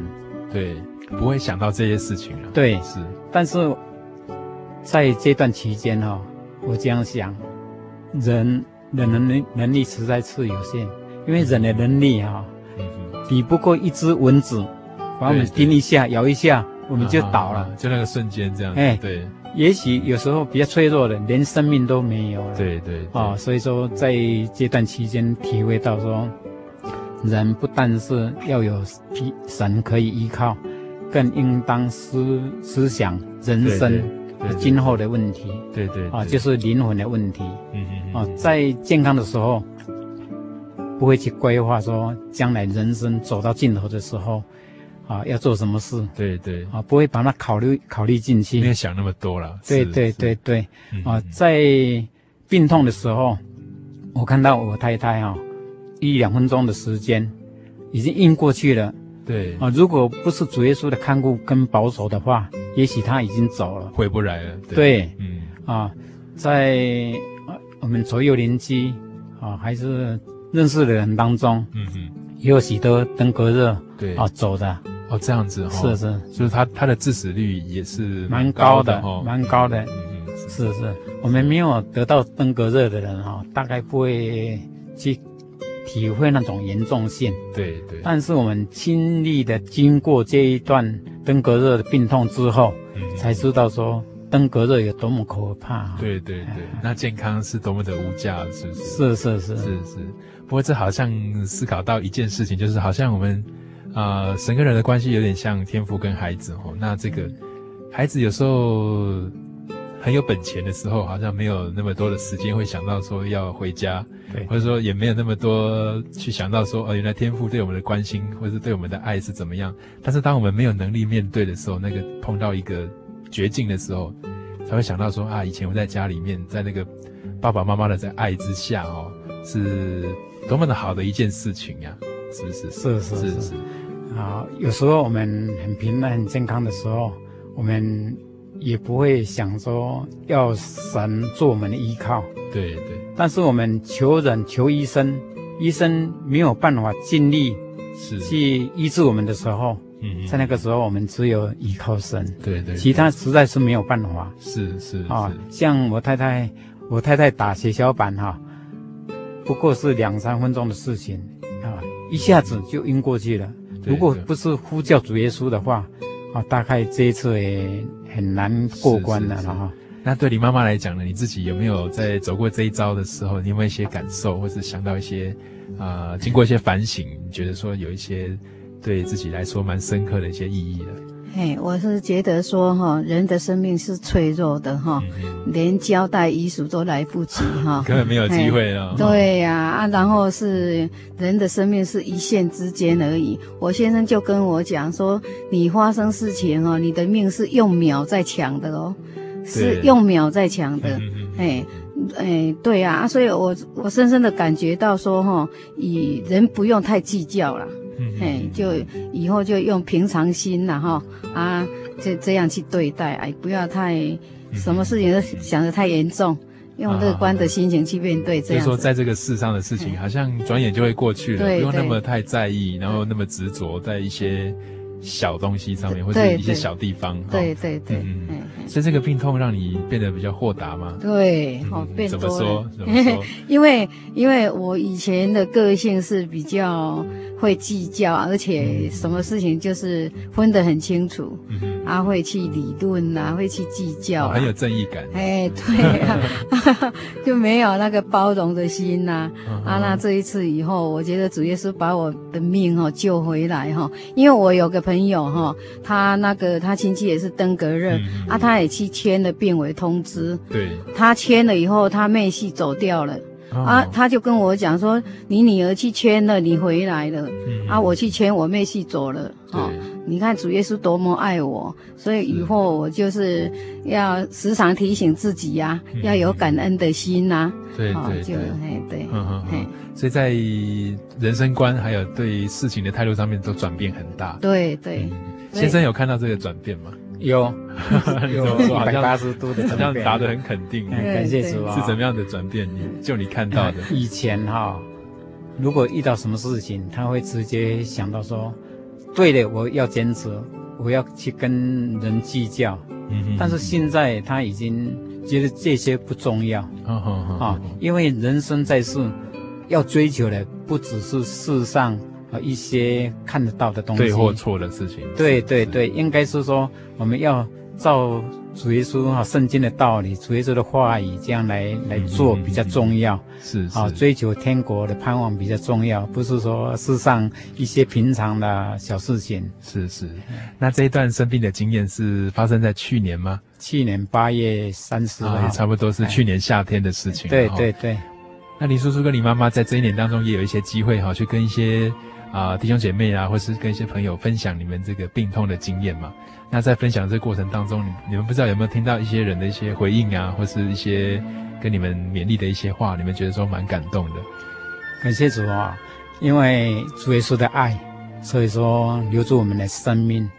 对，不会想到这些事情了。对，是。但是在这段期间哈，我这样想，人的能力能力实在是有限，因为人的能力哈，比不过一只蚊子，把我们叮一下、咬一下，我们就倒了，就那个瞬间这样。哎，对。也许有时候比较脆弱的，连生命都没有了。对对。啊，所以说在这段期间体会到说。人不但是要有神可以依靠，更应当思思想人生今后的问题。对对，啊，就是灵魂的问题。嗯嗯嗯。啊，在健康的时候，不会去规划说将来人生走到尽头的时候，啊，要做什么事。对对。啊，不会把它考虑考虑进去。没有想那么多了。对对对对。啊，在病痛的时候，我看到我太太啊。一两分钟的时间，已经晕过去了。对啊，如果不是主耶稣的看顾跟保守的话，也许他已经走了，回不来了。对，对嗯啊，在我们左右邻居啊，还是认识的人当中，嗯嗯，也有许多登革热对啊走的哦，这样子哈、哦，是是，就是他他的致死率也是蛮高的，蛮高的。是是，我们没有得到登革热的人哈，大概不会去体会那种严重性。对对。但是我们亲历的经过这一段登革热的病痛之后，嗯、才知道说登革热有多么可怕。对对对，那健康是多么的无价，是不是？是是是是是。不过这好像思考到一件事情，就是好像我们啊、呃，神跟人的关系有点像天父跟孩子哦。那这个孩子有时候。很有本钱的时候，好像没有那么多的时间会想到说要回家，对，或者说也没有那么多去想到说，哦，原来天父对我们的关心，或者是对我们的爱是怎么样。但是当我们没有能力面对的时候，那个碰到一个绝境的时候，才会想到说啊，以前我在家里面，在那个爸爸妈妈的在爱之下，哦，是多么的好的一件事情呀，是不是？是是是是。啊，有时候我们很平安、很健康的时候，我们。也不会想说要神做我们的依靠，对对。但是我们求人求医生，医生没有办法尽力是去医治我们的时候，嗯，在那个时候我们只有依靠神，对对。其他实在是没有办法，是是啊。像我太太，我太太打血小板哈，不过是两三分钟的事情啊，一下子就晕过去了。如果不是呼叫主耶稣的话，啊，大概这一次也。很难过关的了哈。那对你妈妈来讲呢？你自己有没有在走过这一遭的时候，你有没有一些感受，或是想到一些啊、呃，经过一些反省，你觉得说有一些对自己来说蛮深刻的一些意义的？嘿，我是觉得说哈，人的生命是脆弱的哈，连交代遗嘱都来不及哈，根本没有机会啊。对呀啊，然后是人的生命是一线之间而已。我先生就跟我讲说，你发生事情哦，你的命是用秒在抢的哦，是用秒在抢的。哎哎，对啊，所以我我深深的感觉到说哈，以人不用太计较了。嗯，嘿，就以后就用平常心然后啊，这这样去对待，哎，不要太什么事情都想得太严重，用乐观的心情去面对。这样，就是说，在这个世上的事情，好像转眼就会过去了，不用那么太在意，然后那么执着在一些。小东西上面，或者一些小地方，对对对，嗯，所以这个病痛让你变得比较豁达吗？对，哦，变怎么说？怎么说？因为因为我以前的个性是比较会计较，而且什么事情就是分得很清楚，啊，会去理论啊，会去计较，很有正义感。哎，对啊，就没有那个包容的心呐。啊，那这一次以后，我觉得主耶稣把我的命哦救回来哈，因为我有个朋。朋友哈，他那个他亲戚也是登革热、嗯、啊，他也去签了病危通知。对，他签了以后，他妹婿走掉了、哦、啊，他就跟我讲说，你女儿去签了，你回来了、嗯、啊，我去签，我妹婿走了。哦，你看主耶稣多么爱我，所以以后我就是要时常提醒自己呀、啊，嗯、要有感恩的心呐、啊。对对。对，嗯嗯。所以在人生观还有对事情的态度上面都转变很大。对对，先生有看到这个转变吗？有，有一百八十度的转变，好像答的很肯定。感谢主啊！是怎么样的转变？你就你看到的。以前哈，如果遇到什么事情，他会直接想到说。对的，我要坚持，我要去跟人计较。嗯，但是现在他已经觉得这些不重要。嗯哼啊，因为人生在世，要追求的不只是世上啊一些看得到的东西。对或错的事情。对对对，应该是说我们要照。主耶稣哈，圣经的道理，主耶稣的话语，这样来来做比较重要。是啊，追求天国的盼望比较重要，不是说世上一些平常的小事情。是是。那这一段生病的经验是发生在去年吗？去年八月三十号，也差不多是去年夏天的事情。对对对。那林叔叔跟林妈妈在这一年当中也有一些机会哈，去跟一些啊弟兄姐妹啊，或是跟一些朋友分享你们这个病痛的经验嘛。那在分享这个过程当中，你你们不知道有没有听到一些人的一些回应啊，或是一些跟你们勉励的一些话，你们觉得说蛮感动的。感谢主啊，因为主耶稣的爱所以说留住我们的生命，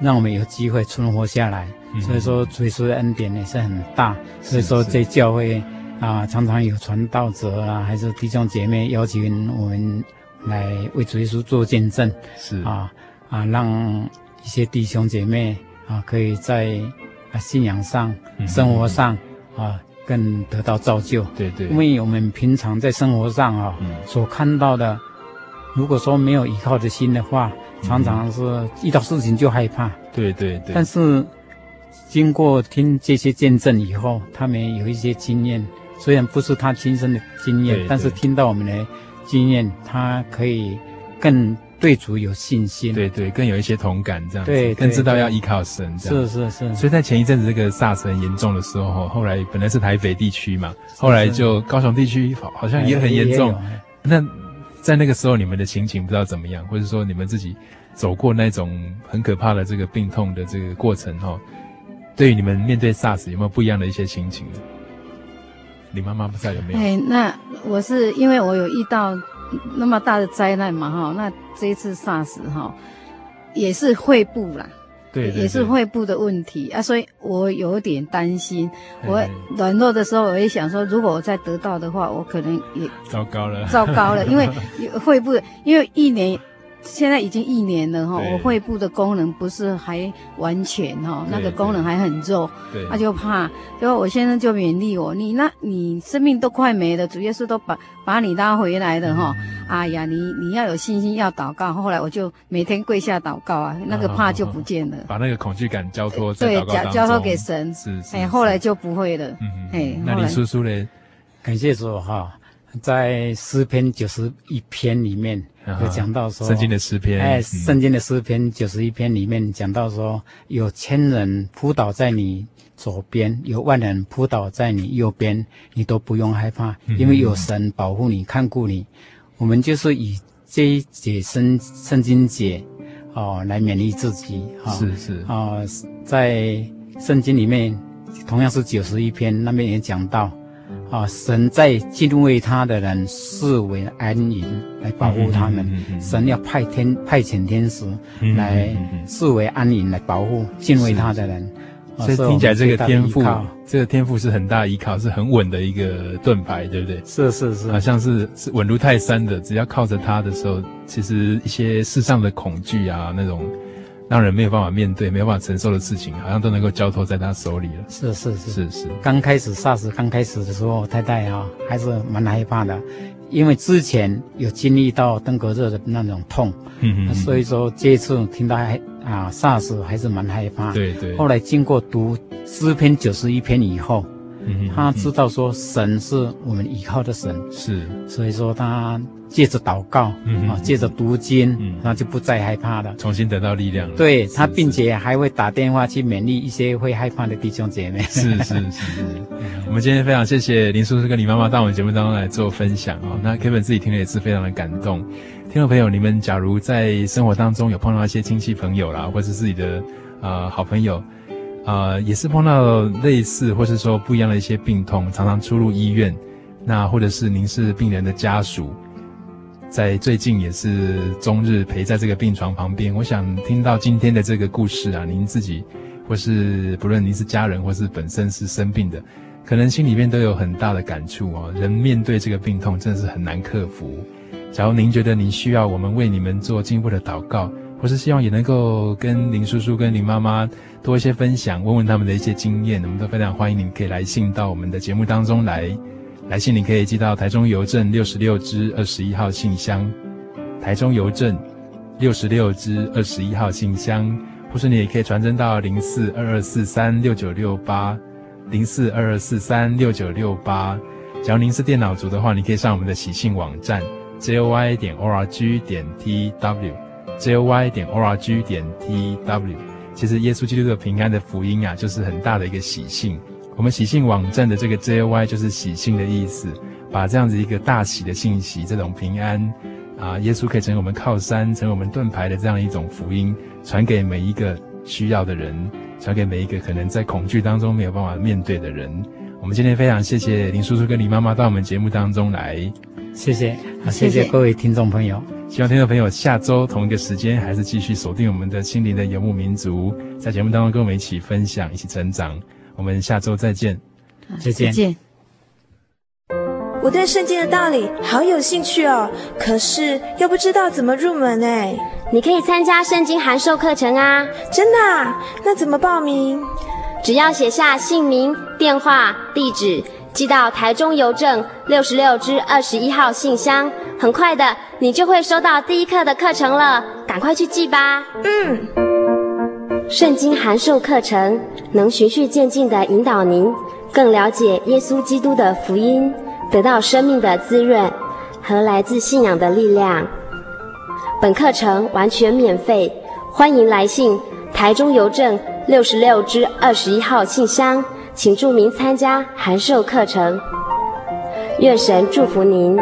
让我们有机会存活下来。嗯、所以说，主耶稣的恩典也是很大。所以说，在教会啊，常常有传道者啊，还是弟兄姐妹邀请我们来为主耶稣做见证。是啊啊，让一些弟兄姐妹啊，可以在啊信仰上、嗯、生活上啊，更得到造就。对对。因为我们平常在生活上啊，嗯、所看到的，如果说没有依靠的心的话，常常是遇到事情就害怕。对对对。但是。经过听这些见证以后，他们有一些经验，虽然不是他亲身的经验，但是听到我们的经验，他可以更对主有信心。对对，更有一些同感，这样子，对，对，对，更知道要依靠神。这样是是是。所以在前一阵子这个 SARS 很严重的时候，后来本来是台北地区嘛，后来就高雄地区好好像也很严重。那在那个时候，你们的心情不知道怎么样，或者说你们自己走过那种很可怕的这个病痛的这个过程，哈。对于你们面对 SARS 有没有不一样的一些心情？你妈妈不知道有没有？哎，那我是因为我有遇到那么大的灾难嘛，哈，那这一次 SARS 哈也是肺部啦，对，对，对，也是肺部的问题啊，所以我有点担心。我软弱的时候，我也想说，如果我再得到的话，我可能也糟糕了，糟糕了，因为肺部，因为一年。现在已经一年了哈，我肺部的功能不是还完全哈，那个功能还很弱，他就怕，结果我先生就勉励我，你那你生命都快没了，主耶稣都把把你拉回来的哈，嗯、哎呀，你你要有信心，要祷告。后来我就每天跪下祷告啊，那个怕就不见了，把那个恐惧感交托对，交交托给神，是，是，哎，后来就不会了，嗯哎，那你叔叔呢？感谢主哈，在诗篇九十一篇里面。有讲到说，圣经的诗篇，哎，圣经的诗篇九十一篇里面讲到说，有千人扑倒在你左边，有万人扑倒在你右边，你都不用害怕，因为有神保护你、看顾你。我们就是以这一节圣圣经节哦来勉励自己。是是啊，在圣经里面同样是九十一篇，那边也讲到。啊！神在敬畏他的人视为安营，来保护他们。嗯嗯嗯、神要派天派遣天使来视为安营，来保护敬畏他的人。所以听起来这个天赋，这个天赋是很大依靠，是很稳的一个盾牌，对不对？是是是，好像是是稳如泰山的。只要靠着他的时候，其实一些世上的恐惧啊，那种。让人没有办法面对、没有办法承受的事情，好像都能够交托在他手里了。是是是是是。刚开始 SARS 刚开始的时候，太太啊还是蛮害怕的，因为之前有经历到登革热的那种痛，嗯嗯，所以说这一次听到还啊 SARS 还是蛮害怕。对对。后来经过读诗篇九十一篇以后，嗯，他知道说神是我们依靠的神，是，所以说他。借着祷告，嗯啊，借着读经，嗯，那就不再害怕了，重新得到力量了。对他，并且还会打电话去勉励一些会害怕的弟兄姐妹。是是是是。我们今天非常谢谢林叔叔跟林妈妈到我们节目当中来做分享啊。那 Kevin 自己听了也是非常的感动。听众朋友，你们假如在生活当中有碰到一些亲戚朋友啦，或是自己的啊、呃、好朋友啊、呃，也是碰到类似或是说不一样的一些病痛，常常出入医院，那或者是您是病人的家属。在最近也是终日陪在这个病床旁边。我想听到今天的这个故事啊，您自己或是不论您是家人或是本身是生病的，可能心里面都有很大的感触哦。人面对这个病痛真的是很难克服。假如您觉得您需要我们为你们做进一步的祷告，或是希望也能够跟林叔叔跟林妈妈多一些分享，问问他们的一些经验，我们都非常欢迎您可以来信到我们的节目当中来。来信你可以寄到台中邮政六十六支二十一号信箱，台中邮政六十六支二十一号信箱，或是你也可以传真到零四二二四三六九六八，零四二二四三六九六八。假如您是电脑族的话，你可以上我们的喜信网站 jy 点 org 点 tw jy 点 org 点 tw。其实耶稣基督的平安的福音啊，就是很大的一个喜信。我们喜信网站的这个 JOY 就是喜信的意思，把这样子一个大喜的信息，这种平安啊，耶稣可以成为我们靠山，成为我们盾牌的这样一种福音，传给每一个需要的人，传给每一个可能在恐惧当中没有办法面对的人。我们今天非常谢谢林叔叔跟林妈妈到我们节目当中来。谢谢，好，谢谢各位听众朋友。希望听众朋友下周同一个时间还是继续锁定我们的心灵的游牧民族，在节目当中跟我们一起分享，一起成长。我们下周再见，再见。再见。我对圣经的道理好有兴趣哦，可是又不知道怎么入门哎。你可以参加圣经函授课程啊！真的啊？那怎么报名？只要写下姓名、电话、地址，寄到台中邮政六十六至二十一号信箱，很快的，你就会收到第一课的课程了。赶快去寄吧。嗯。圣经函授课程能循序渐进地引导您更了解耶稣基督的福音。得到生命的滋润和来自信仰的力量。本课程完全免费，欢迎来信台中邮政六十六支二十一号信箱，请注明参加函授课程。愿神祝福您。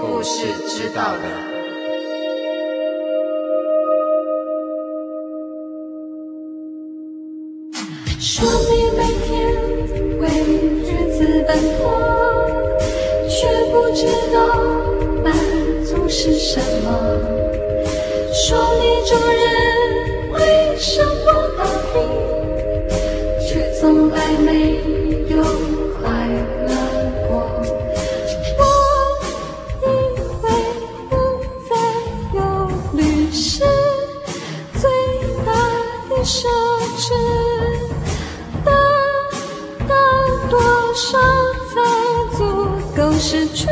故事知道的。说你每天为日子奔波却不知道满足是什么。说你终日失去？